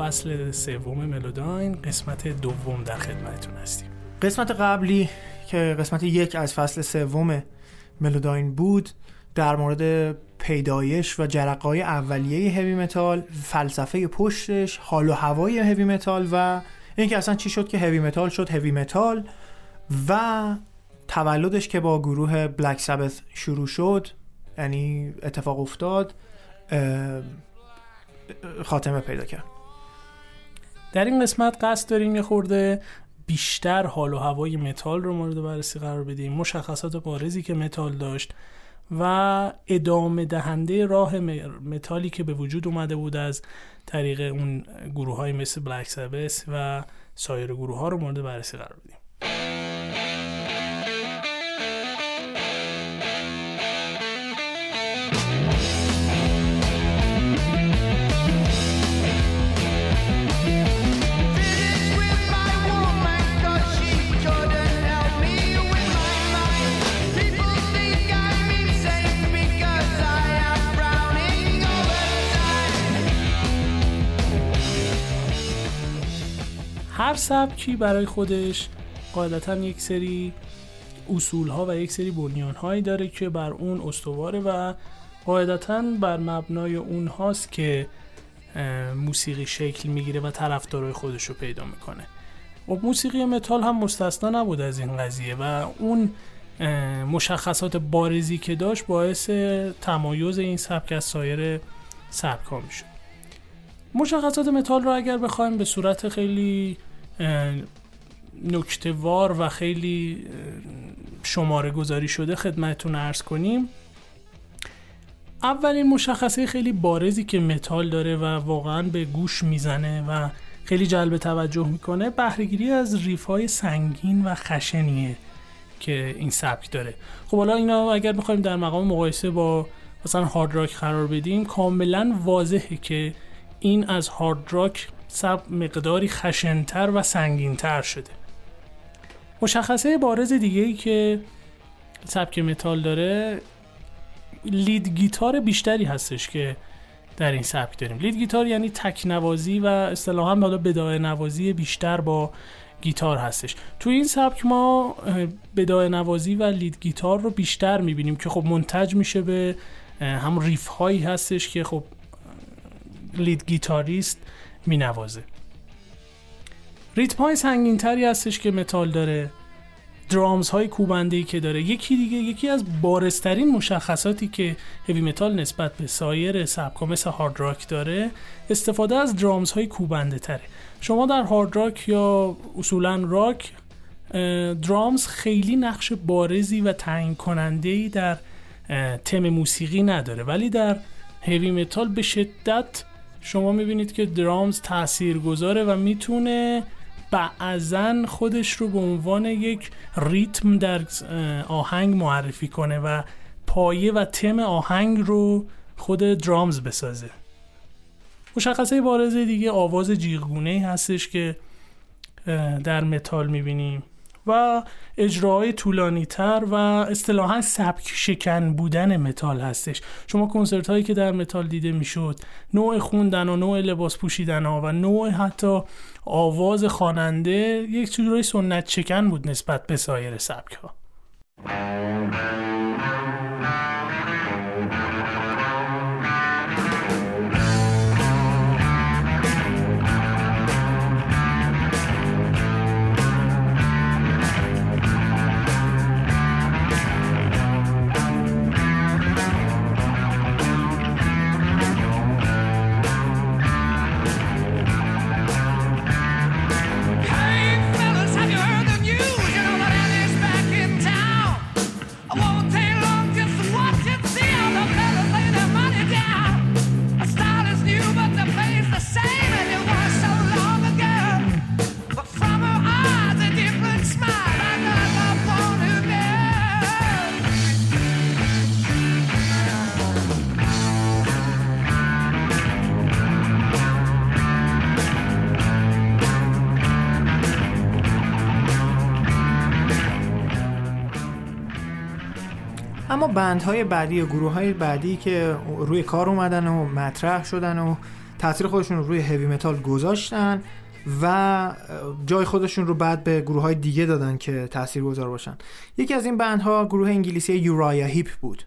فصل سوم ملوداین قسمت دوم در خدمتتون هستیم. قسمت قبلی که قسمت یک از فصل سوم ملوداین بود در مورد پیدایش و جرقه‌های اولیه هوی متال فلسفه پشتش حال و هوای هوی متال و اینکه اصلا چی شد که هوی متال شد هوی متال و تولدش که با گروه بلک سبث شروع شد یعنی اتفاق افتاد خاتمه پیدا کرد. در این قسمت قصد داریم یه خورده بیشتر حال و هوای متال رو مورد بررسی قرار بدیم مشخصات بارزی که متال داشت و ادامه دهنده راه متالی که به وجود اومده بود از طریق اون گروه های مثل بلک سبث و سایر گروه ها رو مورد بررسی قرار بدیم. هر سبکی برای خودش قاعدتا یک سری اصول ها و یک سری بنیان هایی داره که بر اون استواره و قاعدتا بر مبنای اون هاست که موسیقی شکل می‌گیره و طرفدارای خودش رو پیدا می‌کنه. و خب موسیقی متال هم مستثنا نبود از این قضیه و اون مشخصات بارزی که داشت باعث تمایز این سبک از سایر سبک ها می‌شد. مشخصات متال رو اگر بخوایم به صورت خیلی نکته‌وار و خیلی شماره گذاری شده خدمتتون عرض کنیم. اولین مشخصه خیلی بارزی که متال داره و واقعا به گوش می‌زنه و خیلی جلب توجه می‌کنه بهرهگیری از ریف های سنگین و خشنیه که این سبک داره. خب حالا اینا اگر بخوایم در مقام مقایسه با مثلا هارد راک قرار بدیم کاملا واضحه که این از هارد راک سب مقداری خشنتر و سنگینتر شده. مشخصه بارز دیگه ای که سبک متال داره lead guitar بیشتری هستش که در این سبک داریم. lead guitar یعنی تک نوازی و اصطلاحا حالا بداهه نوازی بیشتر با گیتار هستش. تو این سبک ما بداهه نوازی و lead guitar رو بیشتر می‌بینیم که خب منتج میشه به هم ریف هایی هستش که خب lead گیتاریست می نوازه ریتم های سنگین تری هستش که متال داره. drums های کوبنده ای که داره. یکی دیگه یکی از بارزترین مشخصاتی که هوی متال نسبت به سایر سبکا مثل هارد راک داره استفاده از drums های کوبنده تره شما در هارد راک یا اصولا راک درامز خیلی نقش بارزی و تعیین کننده ای در تم موسیقی نداره. ولی در هوی متال به شدت شما می‌بینید که درامز تأثیر گذاره و می‌تونه بعضا خودش رو به عنوان یک ریتم در آهنگ معرفی کنه و پایه و تم آهنگ رو خود درامز بسازه. مشخصه بارز دیگه آواز جیغگونه هستش که در متال می‌بینیم. و اجراهای طولانی تر و اصطلاحا سبک شکن بودن متال هستش. شما کنسرت هایی که در متال دیده می‌شد نوع خوندن و نوع لباس پوشیدن ها و نوع حتی آواز خواننده یک جورایی سنت شکن بود نسبت به سایر سبک ها اما بندهای بعدی و گروه های بعدی که روی کار اومدن و مطرح شدن و تاثیر خودشون رو روی هوی متال گذاشتن و جای خودشون رو بعد به گروه های دیگه دادن که تأثیر گذار باشن. یکی از این بندها گروه انگلیسی یورایا هیپ بود.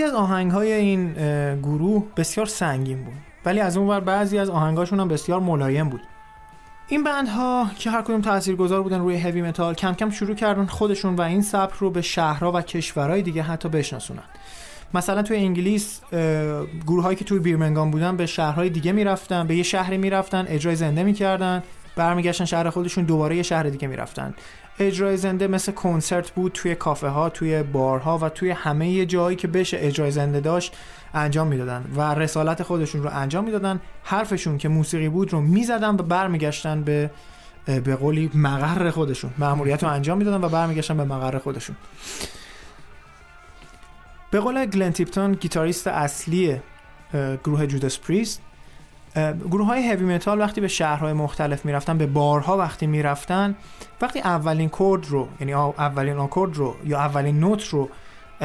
بعضی از آهنگ های این گروه بسیار سنگین بود ولی از اون بعضی از آهنگاشون هم بسیار ملایم بود. این بندها که هر کدوم تاثیرگذار بودن روی هوی متال کم کم شروع کردن خودشون و این سبک رو به شهرها و کشورهای دیگه حتی بشناسونن. مثلا توی انگلیس گروه هایی که توی بیرمنگام بودن به شهرهای دیگه می‌رفتن به یه شهری می‌رفتن اجرای زنده می‌کردن برمیگشتن شهر خودشون دوباره یه شهر دیگه می‌رفتن. اجرای زنده مثل کنسرت بود توی کافه ها توی بارها و توی همه جایی که بشه اجرای زنده داشت انجام می‌دادن و رسالت خودشون رو انجام می‌دادن. حرفشون که موسیقی بود رو می‌زدن و برمیگشتن به به قولی مقر خودشون. مأموریت رو انجام می‌دادن و برمیگشتن به مقر خودشون. به قول گلن تیپتون گیتاریست اصلی گروه جوداس پریست گروه های هیوی متال وقتی به شهرهای مختلف می‌رفتن به بارها وقتی می‌رفتن وقتی اولین chord رو یعنی اولین آکورد رو یا اولین نوت رو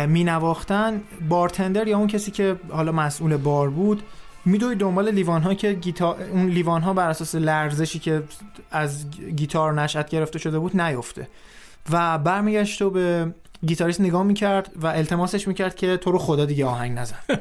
می نواختن بارتندر یا اون کسی که حالا مسئول بار بود میدوی دنبال لیوان ها که گیتار اون لیوان ها بر اساس لرزشی که از گیتار نشأت گرفته شده بود نیفته. و برمیگشت و به گیتاریست نگاه می‌کرد و التماسش می‌کرد که تو رو خدا دیگه آهنگ نزن.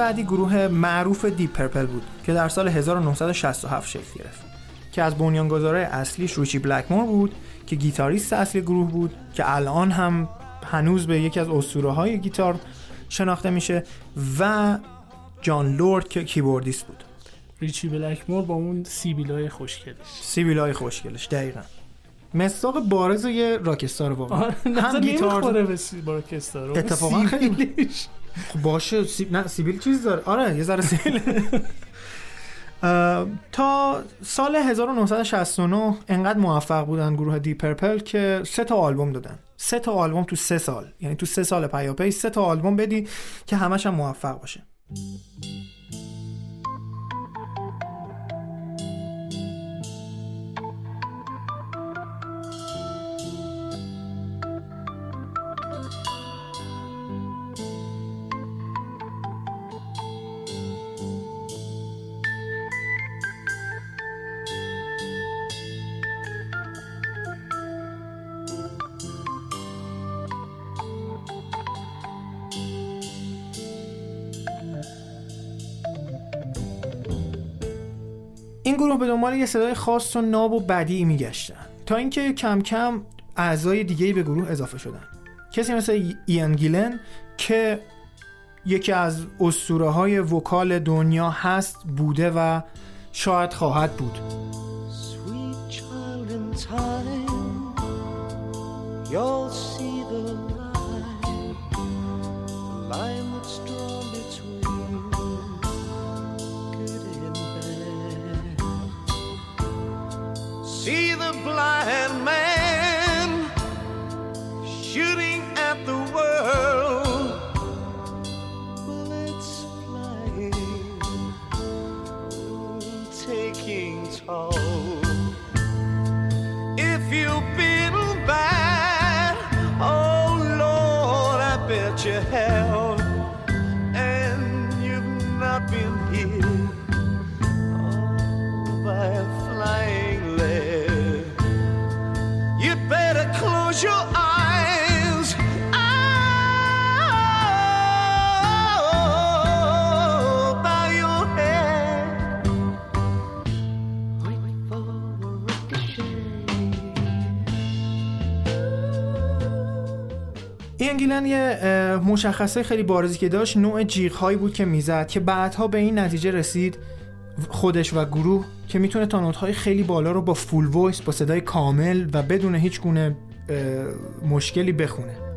بعدی گروه معروف دیپ پرپل بود که در سال 1967 شکل گرفت که از بنیانگذارای اصلیش ریچی بلکمور بود که گیتاریست اصلی گروه بود که الان هم هنوز به یکی از اسطوره های گیتار شناخته میشه و جان لورد که کیبوردیست بود. ریچی بلکمور با اون سیبیلای خوشگلش. سیبیلای خوشگلش دقیقا. مصداق بارز یه rockstar واقعا هم گیتار به راکستار. اتفاقا خیلی خب باشه سیب... نه سیبیل چیز داره. آره یه ذره سیبیل. تا سال 1969 انقدر موفق بودن گروه دی پرپل که سه تا آلبوم دادن. سه تا آلبوم تو سه سال. یعنی تو سه سال پیاپی سه تا آلبوم بدی که همش هم موفق باشه. به دنبال یه صدای خاص و ناب و بدی میگشتن. تا اینکه کم کم اعضای دیگه به گروه اضافه شدن. کسی مثل ایان گیلن که یکی از اسطوره های وکال دنیا هست بوده و شاید خواهد بود. See call. گیلن یه مشخصه خیلی بارزی که داشت نوع جیغ هایی بود که می‌زد که بعدها به این نتیجه رسید خودش و گروه که می‌تونه تا نوت های خیلی بالا رو با full voice با صدای کامل و بدون هیچ گونه مشکلی بخونه.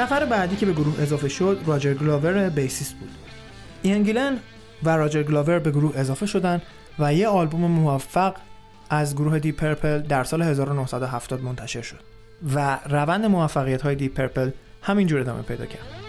نفر بعدی که به گروه اضافه شد راجر گلاور بیسیست بود. ایان گیلن و راجر گلاور به گروه اضافه شدن و یه آلبوم موفق از گروه دیپ پرپل در سال 1970 منتشر شد و روند موفقیت های دیپ پرپل همینجور ادامه پیدا کرد.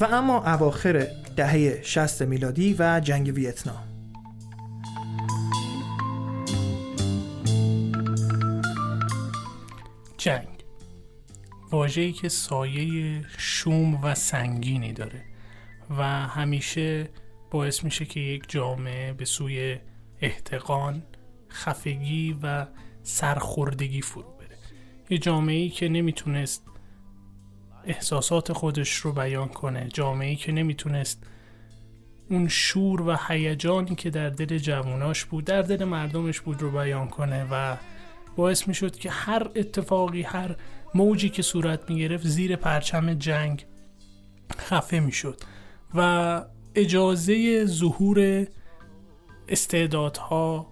و اما اواخر دهه 60 میلادی و جنگ ویتنام. جنگ. واجهی که سایه شوم و سنگینی داره و همیشه باعث میشه که یک جامعه به سوی احتقان خفگی و سرخوردگی فرو بره. یه جامعه ای که نمی‌تونست احساسات خودش رو بیان کنه. جامعه ای که نمی‌تونست اون شور و هیجانی که در دل جواناش بود در دل مردمش بود رو بیان کنه و باعث می‌شد که هر اتفاقی هر موجی که صورت می‌گرفت زیر پرچم جنگ خفه می‌شد و اجازه ظهور استعدادها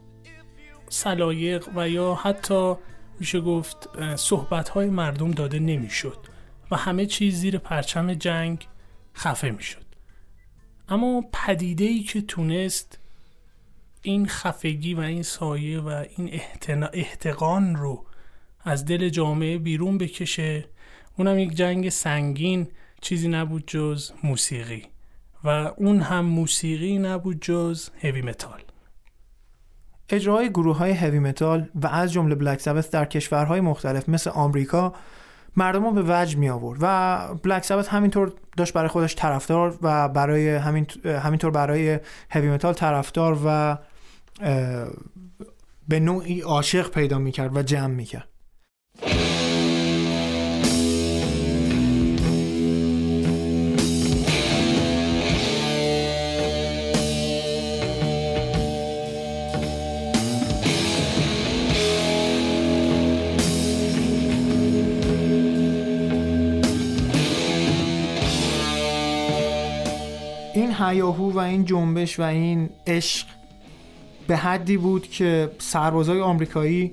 سلایق و یا حتی میشه گفت صحبتهای مردم داده نمی‌شد. و همه چیز زیر پرچم جنگ خفه می‌شد. اما پدیده ای که تونست این خفگی و این سایه و این احتقان رو از دل جامعه بیرون بکشه اونم یک جنگ سنگین چیزی نبود جز موسیقی. و اون هم موسیقی نبود جز هوی متال اجراهای گروه های هوی متال و از جمله بلک سبت در کشورهای مختلف مثل آمریکا مردم رو به وجه می آورد و بلک سبت همینطور داشت برای خودش طرفدار و برای همین همینطور برای هوی متال طرفدار و به نوعی عاشق پیدا می‌کرد و جمع می‌کرد. هیاهو و این جنبش و این عشق به حدی بود که سربازای آمریکایی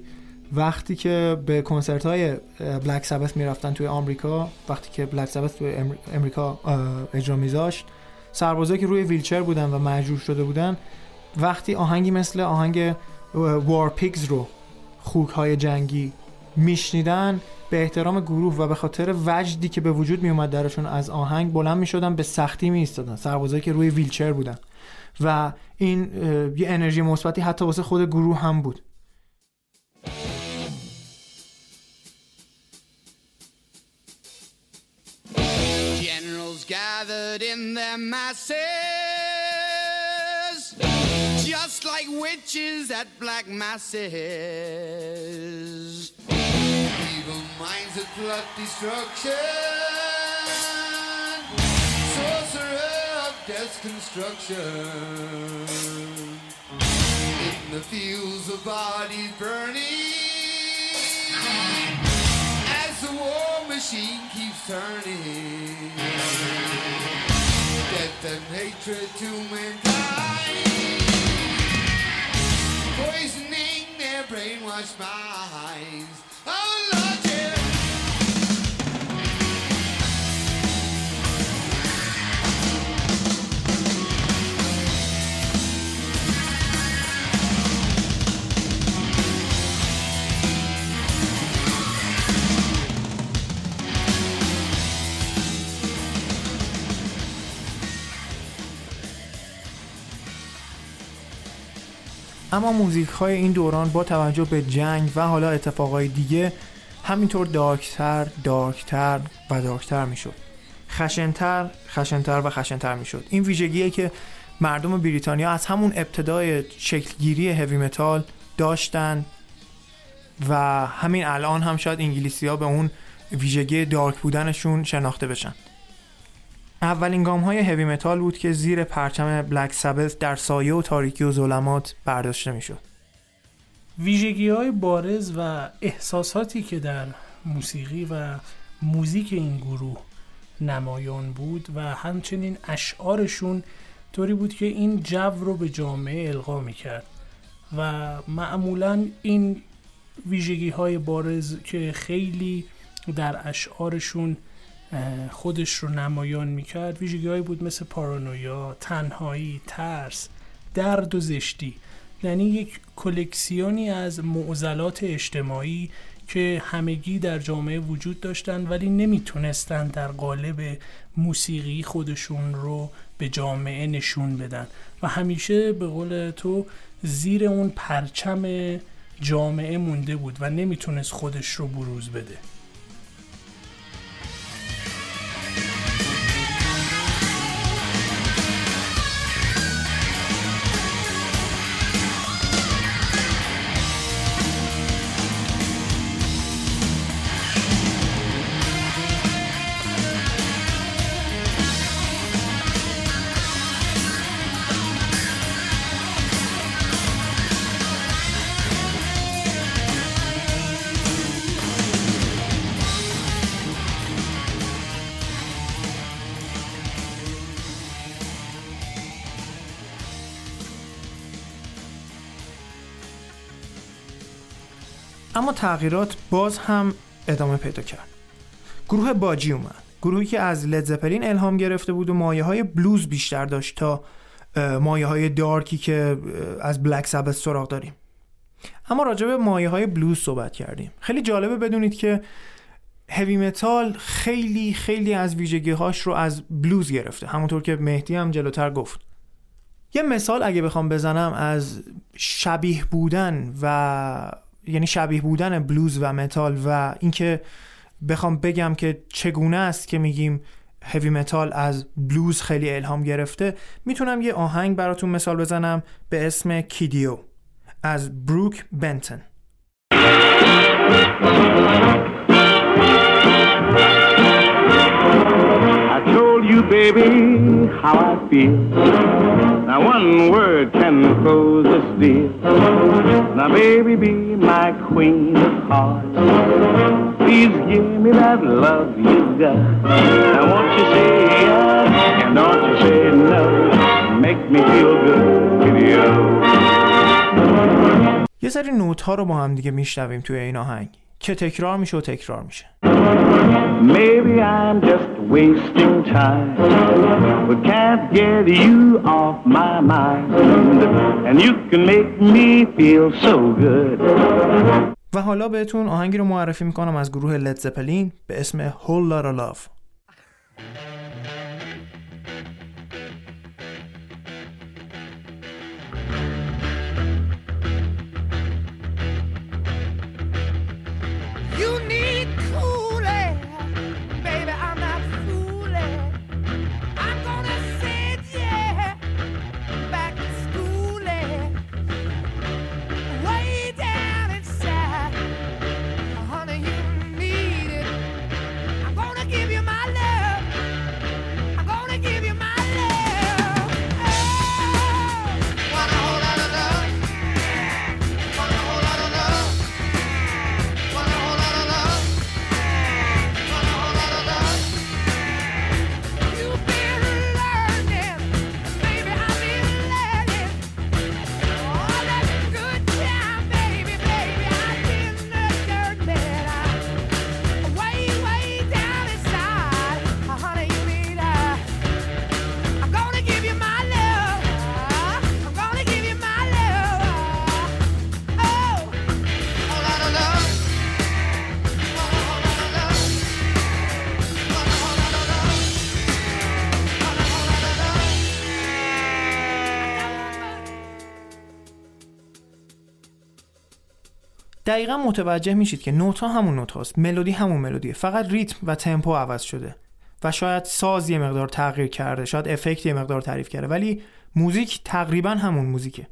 وقتی که به کنسرت های بلک سبت می‌رفتن توی آمریکا وقتی که بلک سبت توی امریکا اجرا میذاشت سربازایی که روی ویلچر بودن و مجروح شده بودن وقتی آهنگی مثل آهنگ وار پیگز رو خوک های جنگی میشنیدن به احترام گروه و به خاطر وجدی که به وجود می اومد درشون از آهنگ بلند می شدن به سختی می ایستادن سربازایی که روی ویلچر بودن. و این یه انرژی مثبتی حتی واسه خود گروه هم بود. Gathered in their masses, witches at black masses. Evil minds that plot destruction, sorcerer of death's construction. In the fields of bodies burning, as the war machine keeps turning. Death and hatred to mankind, much mine. اما موزیک های این دوران با توجه به جنگ و حالا اتفاقای دیگه همینطور dark تر dark تر و dark تر می‌شد. خشنتر خشنتر و خشنتر می‌شد. این ویژگیه که مردم بریتانیا از همون ابتدای شکلگیری هوی متال داشتن و همین الان هم شاید انگلیسی ها به اون ویژگی dark بودنشون شناخته بشن. اولین گام های هوی متال بود که زیر پرچم بلک سبث در سایه و تاریکی و ظلمات برداشته می‌شد. ویژگی های بارز و احساساتی که در موسیقی و موزیک این گروه نمایان بود و همچنین اشعارشون طوری بود که این جو رو به جامعه القا می‌کرد و معمولا این ویژگی های بارز که خیلی در اشعارشون خودش رو نمایان می‌کرد. ویژگی بود مثل پارانویا، تنهایی، ترس، درد و زشتی. یعنی یک کلکسیونی از معضلات اجتماعی که همگی در جامعه وجود داشتن ولی نمی‌تونستن در قالب موسیقی خودشون رو به جامعه نشون بدن. و همیشه به قول تو زیر اون پرچم جامعه مونده بود و نمی‌تونست خودش رو بروز بده. اما تغییرات باز هم ادامه پیدا کرد. گروه باجی اومد. گروهی که از لدزپلین الهام گرفته بود و مایه های بلوز بیشتر داشت تا مایه های dark ی که از بلک سبث سراغ داریم. اما راجع به مایه های بلوز صحبت کردیم. خیلی جالبه بدونید که هوی متال خیلی خیلی از ویژگی هاش رو از بلوز گرفته. همونطور که مهدی هم جلوتر گفت. یه مثال اگه بخوام بزنم از شبیه بودن و یعنی شبیه بودن بلوز و متال و اینکه بخوام بگم که چگونه است که میگیم هوی متال از بلوز خیلی الهام گرفته می‌تونم یه آهنگ براتون مثال بزنم به اسم Kiddio از بروک بنتن you, baby, how I feel. Now one word can close this deal. Now, baby, be my queen of hearts. Please give me that love you got. Now, won't you say yes and don't you say no? Make me feel good, video. یه سری نوت ها رو با هم دیگه میشنویم توی این آهنگ که تکرار میشه و تکرار میشه Maybe I'm just wasting time But can't get you off my mind And you can make me feel so good و حالا بهتون آهنگی رو معرفی می‌کنم از گروه لید زپلین به اسم Whole Lotta Love دقیقا متوجه میشید که نوت ها همون نوت هاست. ملودی همون ملودیه. فقط ریتم و تمپو عوض شده. و شاید ساز یه مقدار تغییر کرده شاید افکت یه مقدار تغییر کرده ولی موزیک تقریبا همون موزیکه.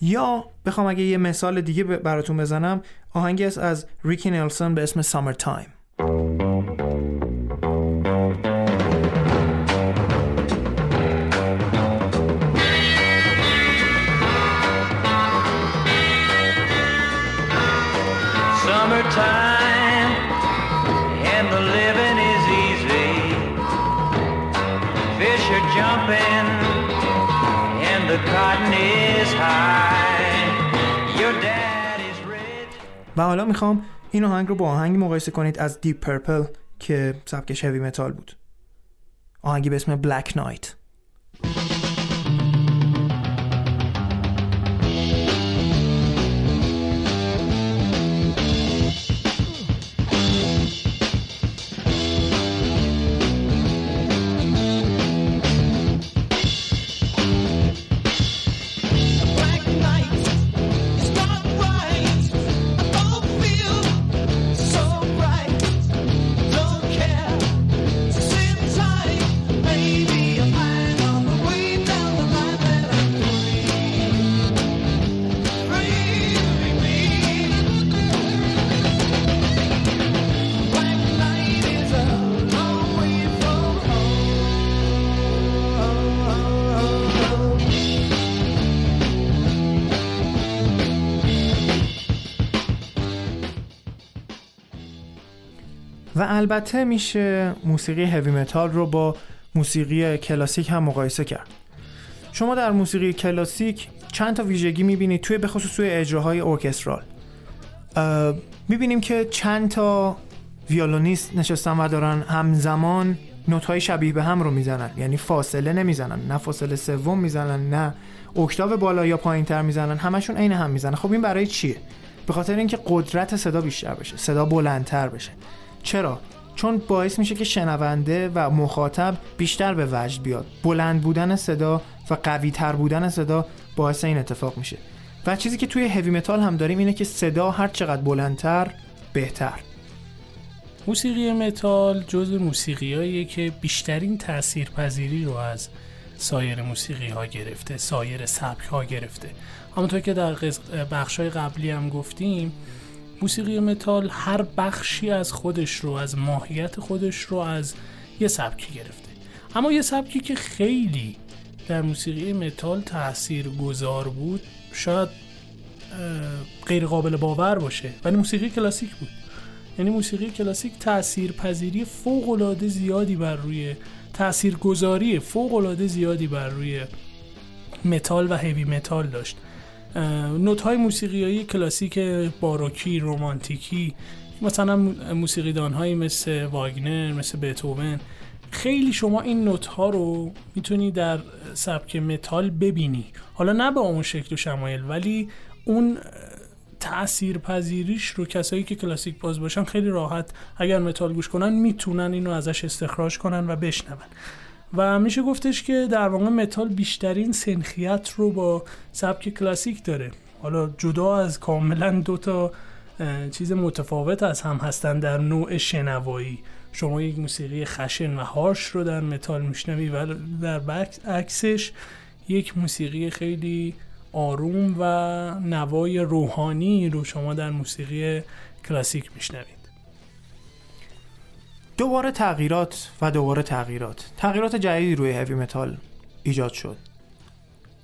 یا بخوام اگه یه مثال دیگه براتون بزنم آهنگی از ریکی نلسون به اسم Summertime و حالا می‌خوام این آهنگ رو با آهنگی مقایسه کنید از دیپ پرپل که سبکش هوی متال بود. آهنگی به اسم Black Night البته میشه موسیقی هوی متال رو با موسیقی کلاسیک هم مقایسه کرد. شما در موسیقی کلاسیک چند تا ویژگی می‌بینید توی بخصوص توی اجراهای ارکسترال؟ می‌بینیم که چند تا ویولونیست نشستن و دارن همزمان نوت های شبیه به هم رو می‌زنن. یعنی فاصله نمی‌زنن نه فاصله سوم می‌زنن نه اکتاو بالا یا پایین تر می‌زنن همشون عین هم می‌زنن. خب این برای چیه؟ به خاطر اینکه قدرت صدا بیشتر بشه صدا بلندتر بشه چرا؟ چون باعث میشه که شنونده و مخاطب بیشتر به وجد بیاد. بلند بودن صدا و قوی تر بودن صدا باعث این اتفاق میشه. و چیزی که توی هوی متال هم داریم اینه که صدا هر چقدر بلندتر بهتر. موسیقی متال جز موسیقی که بیشترین تاثیرپذیری رو از سایر موسیقی ها گرفته سایر سبک ها گرفته. همونطور که در بخش های قبلی هم گفتیم موسیقی متال هر بخشی از خودش رو از ماهیت خودش رو از یه سبکی گرفته. اما یه سبکی که خیلی در موسیقی متال تاثیر گذار بود شاید غیر قابل باور باشه. ولی موسیقی کلاسیک بود. یعنی موسیقی کلاسیک تأثیر پذیری فوق زیادی بر روی تأثیر گذاری فوق زیادی بر روی متال و هیوی متال داشت. نوت های موسیقی کلاسیک باروکی رومانتیکی مثلا موسیقیدان هایی مثل واگنر مثل بتوون خیلی شما این نوت ها رو می‌تونی در سبک متال ببینی. حالا نه به اون شکل و شمایل ولی اون تأثیر پذیریش رو کسایی که کلاسیک باز باشن خیلی راحت اگر متال گوش کنن می‌تونن اینو ازش استخراج کنن و بشنون. و میشه گفتش که در واقع متال بیشترین سنخیت رو با سبک کلاسیک داره. حالا جدا از کاملا دو تا چیز متفاوت از هم هستن در نوع شنوایی. شما یک موسیقی خشن و harsh رو در متال میشنوی و در عکسش یک موسیقی خیلی آروم و نوای روحانی رو شما در موسیقی کلاسیک میشنوید دوباره تغییرات و دوباره تغییرات. تغییرات جدیدی روی هوی متال ایجاد شد.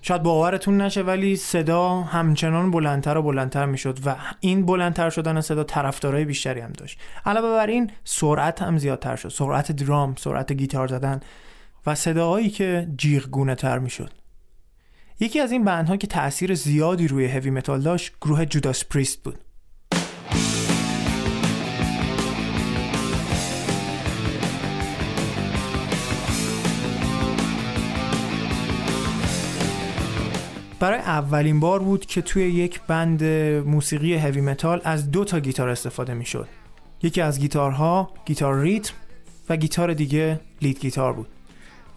شاید باورتون نشه ولی صدا همچنان بلندتر و بلندتر می‌شد و این بلندتر شدن صدا طرفدارای بیشتری هم داشت. علاوه بر این سرعت هم زیادتر شد. سرعت درام سرعت گیتار زدن و صداهایی که جیغگونه تر می‌شد. یکی از این band ها که تاثیر زیادی روی هوی متال داشت گروه جوداس پریست بود. برای اولین بار بود که توی یک band موسیقی هوی متال از دو تا گیتار استفاده می شد. یکی از گیتارها گیتار ریتم و گیتار دیگه lead guitar بود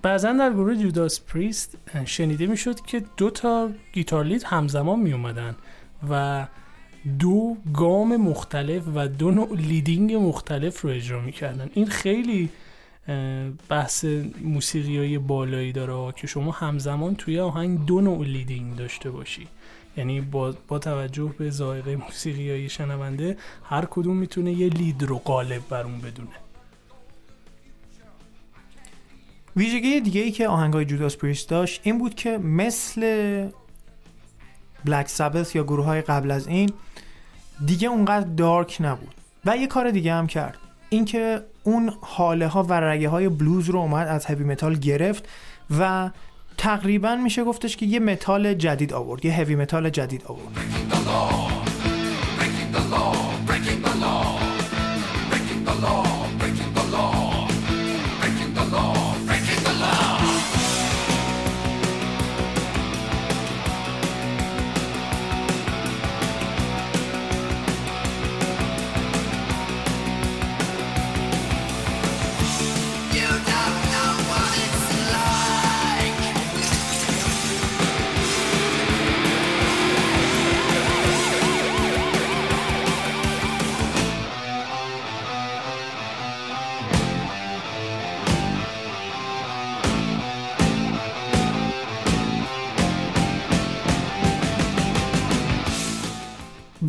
بعضا در گروه جوداس پریست شنیده می‌شد که دو تا گیتار lead همزمان می اومدن و دو گام مختلف و دو نوع leading مختلف رو اجرا می‌کردن این خیلی بحث موسیقیایی بالایی داره که شما همزمان توی آهنگ دو نوع leading داشته باشی. یعنی با, با توجه به ذائقه موسیقیایی شنونده هر کدوم می‌تونه یه lead رو غالب بر اون بدونه. ویژگی دیگه ای که آهنگ های جوداس پریست داشت این بود که مثل بلک سابث یا گروه های قبل از این دیگه اونقدر dark نبود. و یه کار دیگه هم کرد. اینکه اون حاله ها و رگه های بلوز رو اومد از هوی متال گرفت و تقریبا میشه گفتش که یه متال جدید آورد یه هوی متال جدید آورد.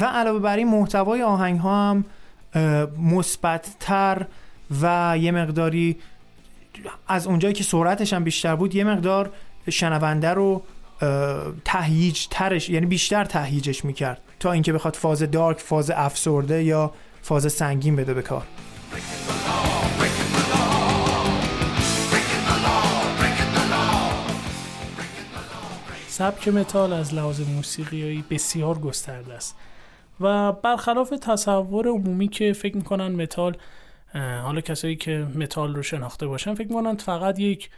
و علاوه بر این محتوای آهنگ ها هم مثبتتر و یه مقداری از اونجایی که سرعتش هم بیشتر بود یه مقدار شنونده رو تهیج ترش یعنی بیشتر تهیجش می‌کرد تا اینکه بخواد فاز دارک فاز افسرده یا فاز سنگین بده به کار. سبک متال از لحاظ موسیقیایی بسیار گسترده است. و برخلاف تصور عمومی که فکر می‌کنن متال حالا کسایی که متال رو شناخته باشن فکر می‌کنن فقط یک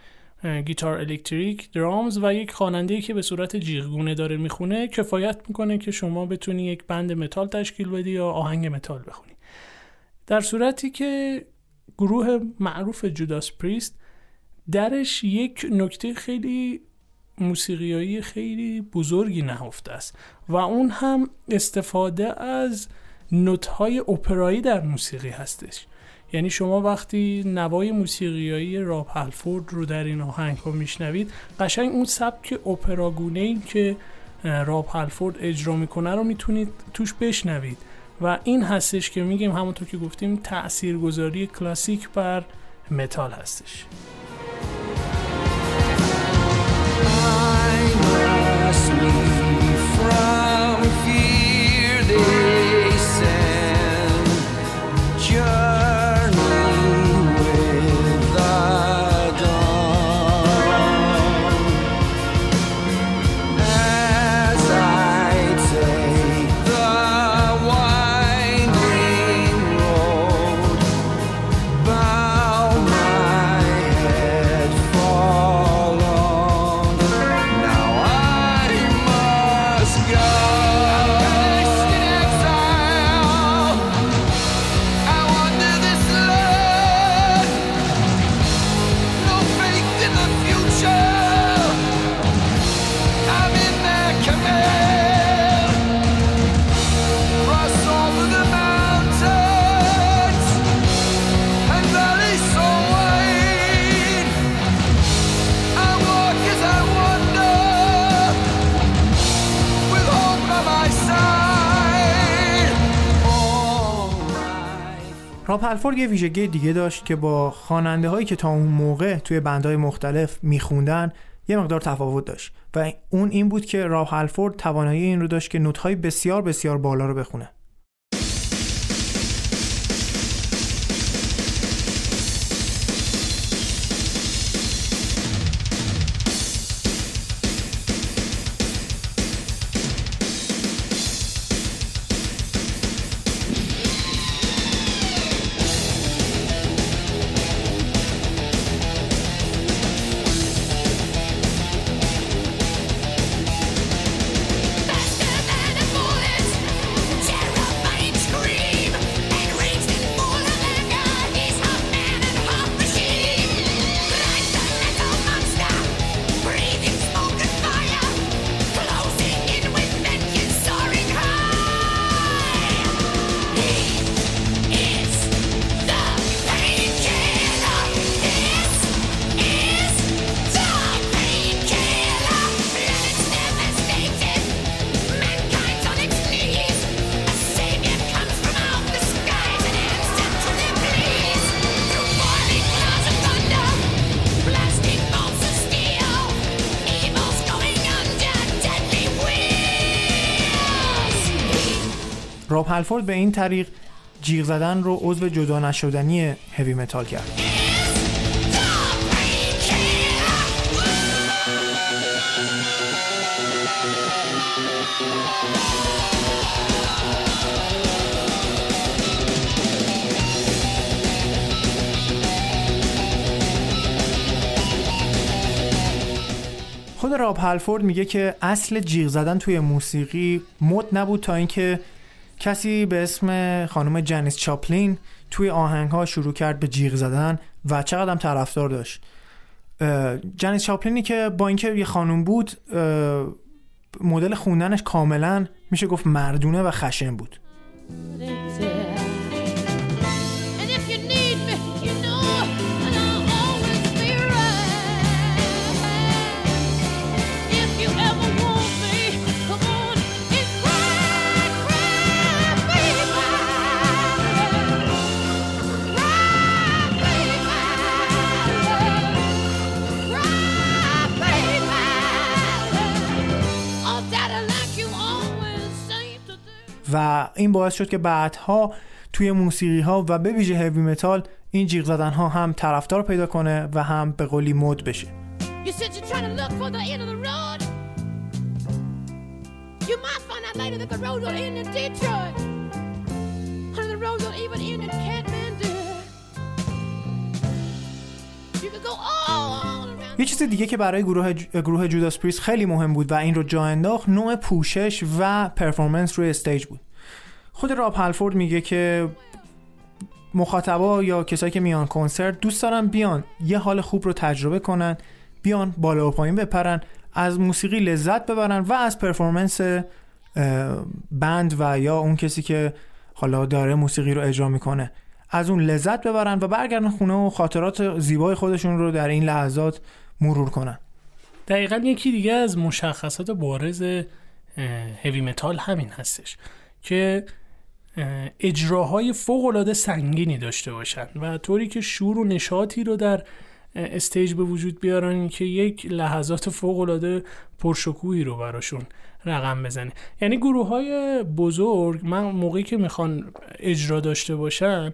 گیتار الکتریک drums و یک خواننده که به صورت جیغگونه داره می‌خونه کفایت می‌کنه که شما بتونی یک band متال تشکیل بدی یا آهنگ متال بخونی. در صورتی که گروه معروف جوداس پریست درش یک نکته خیلی موسیقیایی خیلی بزرگی نهفته است و اون هم استفاده از نوت‌های اپرایی در موسیقی هستش. یعنی شما وقتی نوای موسیقیایی راب هلفورد رو در این آهنگ ها میشنوید قشنگ اون سبک اپراگونه ای که راب هلفورد اجرا می‌کنه رو می‌تونید توش بشنوید. و این هستش که میگیم همونطور که گفتیم تاثیرگذاری کلاسیک بر متال هستش. راپ الفورد یه ویژگی دیگه داشت که با خواننده هایی که تا اون موقع توی بندهای مختلف میخوندن یه مقدار تفاوت داشت. و اون این بود که راپ الفورد توانایی این رو داشت که نوت‌های بسیار بسیار بالا رو بخونه. هلفورد به این طریق جیغ زدن رو عضو جدا نشدنی هوی متال کرد. خود راب هلفورد میگه که اصل جیغ زدن توی موسیقی مد نبود تا اینکه کسی به اسم خانم جنیس چاپلین توی آهنگ ها شروع کرد به جیغ زدن و چقدر طرفدار داشت. جنیس چاپلینی که با اینکه یه خانم بود مدل خوندنش کاملا میشه گفت مردونه و خشن بود. این باعث شد که بعدها توی موسیقی ها و به ویژه هوی متال این جیغ زدن ها هم طرفدار پیدا کنه و هم به قولی مد بشه. یه چیز دیگه که برای گروه ج... گروه جوداس پریست خیلی مهم بود و این رو جا انداخت نوع پوشش و performance روی stage بود. خود راب هالفورد میگه که مخاطبا یا کسایی که میان کنسرت دوست دارن بیان یه حال خوب رو تجربه کنن بیان بالا و پایین بپرن از موسیقی لذت ببرن و از پرفورمنس بند و یا اون کسی که حالا داره موسیقی رو اجرا می‌کنه از اون لذت ببرن و برگردن خونه و خاطرات زیبای خودشون رو در این لحظات مرور کنن. دقیقا یکی دیگه از مشخصات بارز heavy metal همین هستش که اجراهای فوق سنگینی داشته باشن و طوری که شور و نشاطی رو در stage به وجود بیارن که یک لحظات فوق العاده پرشکوهی رو براشون رقم بزنه. یعنی گروه های بزرگ من موقعی که می‌خوان اجرا داشته باشن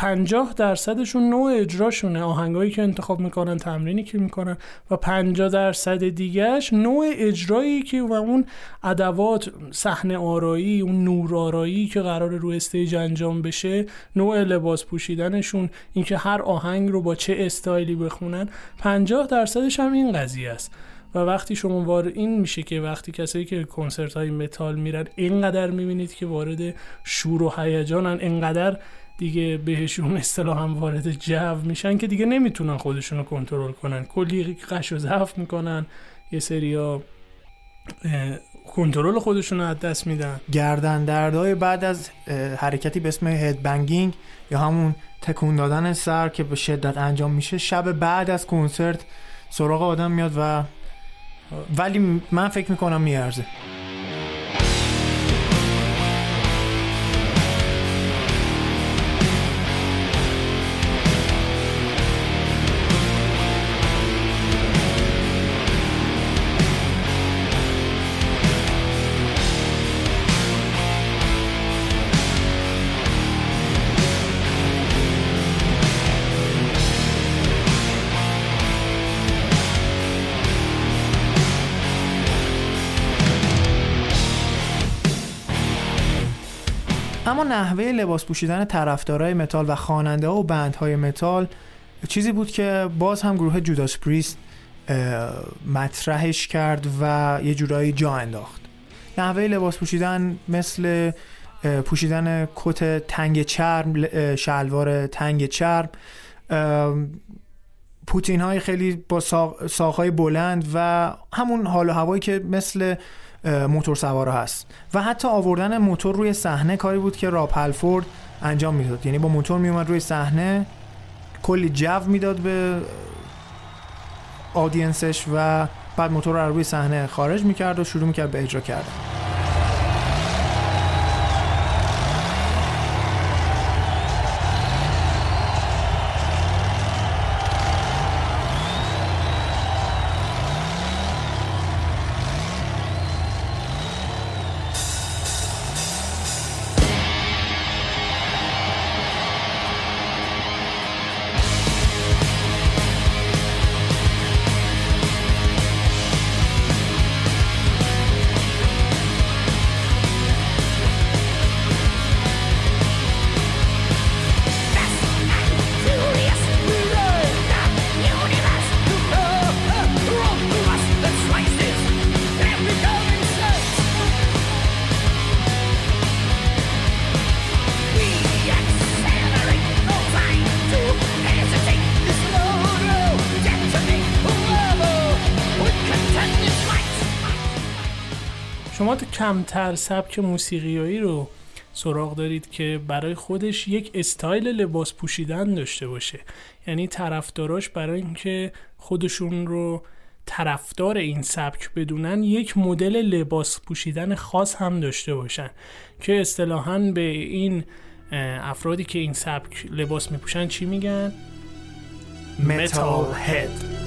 50 درصدشون نوع اجراشونه. آهنگایی که انتخاب می‌کنن تمرینی که می‌کنن و 50 درصد دیگهش نوع اجرایی که و اون ادوات صحنه آرایی اون نور آرایی که قرار رو stage انجام بشه نوع لباس پوشیدنشون اینکه هر آهنگ رو با چه استایلی بخونن 50 درصدش هم این قضیه است. و وقتی شما وارد این میشه که وقتی کسایی که کنسرت های متال میرن اینقدر می‌بینید که وارد شور و هیجانن اینقدر دیگه بهشون اصطلاح هم وارد جو میشن که دیگه نمی‌تونن خودشون رو کنترل کنن. کلی غش و ضعف می‌کنن. یه سریا کنترل خودشون رو از دست میدن. گردن دردهای بعد از حرکتی به اسم هدبنگینگ یا همون تکون دادن سر که به شدت انجام میشه شب بعد از کنسرت سراغ آدم میاد و ولی من فکر می‌کنم میارزه. نحوه لباس پوشیدن طرفدارای متال و خواننده و band های متال چیزی بود که باز هم گروه Judas Priest مطرحش کرد و یه جورایی جا انداخت. نحوه لباس پوشیدن مثل پوشیدن کت تنگ چرم شلوار تنگ چرم پوتین های خیلی با ساق بلند و همون حال و هوایی که مثل موتور سوارا هست. و حتی آوردن موتور روی صحنه کاری بود که راب هلفورد انجام می‌داد. یعنی با موتور میومد روی صحنه کلی جو می‌داد به آدینسش و بعد موتور رو روی صحنه خارج می‌کرد و شروع می‌کرد به اجرا کردن. کمتر سبک موسیقیایی رو سراغ دارید که برای خودش یک استایل لباس پوشیدن داشته باشه یعنی طرفداراش برای اینکه خودشون رو طرفدار این سبک بدونن یک مدل لباس پوشیدن خاص هم داشته باشن که اصطلاحا به این افرادی که این سبک لباس میپوشن چی میگن؟ metalhead